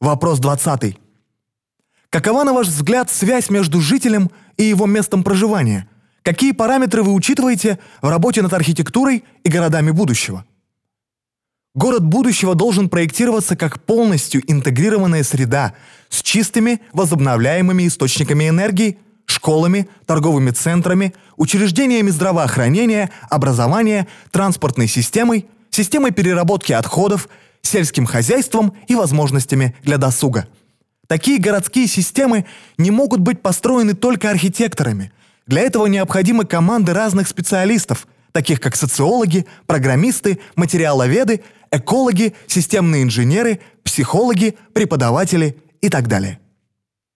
Вопрос 20. Какова, на ваш взгляд, связь между жителем и его местом проживания? Какие параметры вы учитываете в работе над архитектурой и городами будущего? Город будущего должен проектироваться как полностью интегрированная среда с чистыми возобновляемыми источниками энергии, школами, торговыми центрами, учреждениями здравоохранения, образования, транспортной системой, системой переработки отходов, сельским хозяйством и возможностями для досуга. Такие городские системы не могут быть построены только архитекторами. Для этого необходимы команды разных специалистов, таких как социологи, программисты, материаловеды, экологи, системные инженеры, психологи, преподаватели и так далее.